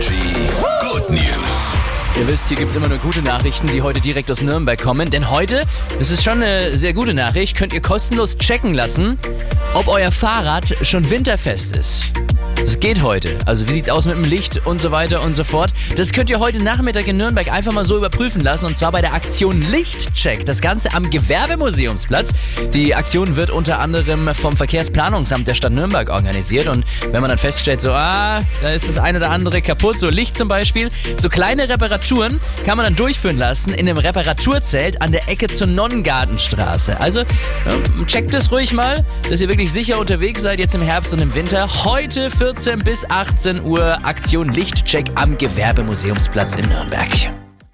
Energy Good News. Ihr wisst, hier gibt's immer nur gute Nachrichten, die heute direkt aus Nürnberg kommen. Denn heute, das ist schon eine sehr gute Nachricht, könnt ihr kostenlos checken lassen, ob euer Fahrrad schon winterfest ist. Das geht heute. Also wie sieht's aus mit dem Licht und so weiter und so fort. Das könnt ihr heute Nachmittag in Nürnberg einfach mal so überprüfen lassen und zwar bei der Aktion Lichtcheck. Das Ganze am Gewerbemuseumsplatz. Die Aktion wird unter anderem vom Verkehrsplanungsamt der Stadt Nürnberg organisiert und wenn man dann feststellt, so ah, da ist das eine oder andere kaputt, so Licht zum Beispiel, so kleine Reparaturen kann man dann durchführen lassen in einem Reparaturzelt an der Ecke zur Nonnengartenstraße. Also checkt es ruhig mal, dass ihr wirklich sicher unterwegs seid jetzt im Herbst und im Winter. Heute 14 bis 18 Uhr Aktion Lichtcheck am Gewerbemuseumsplatz in Nürnberg.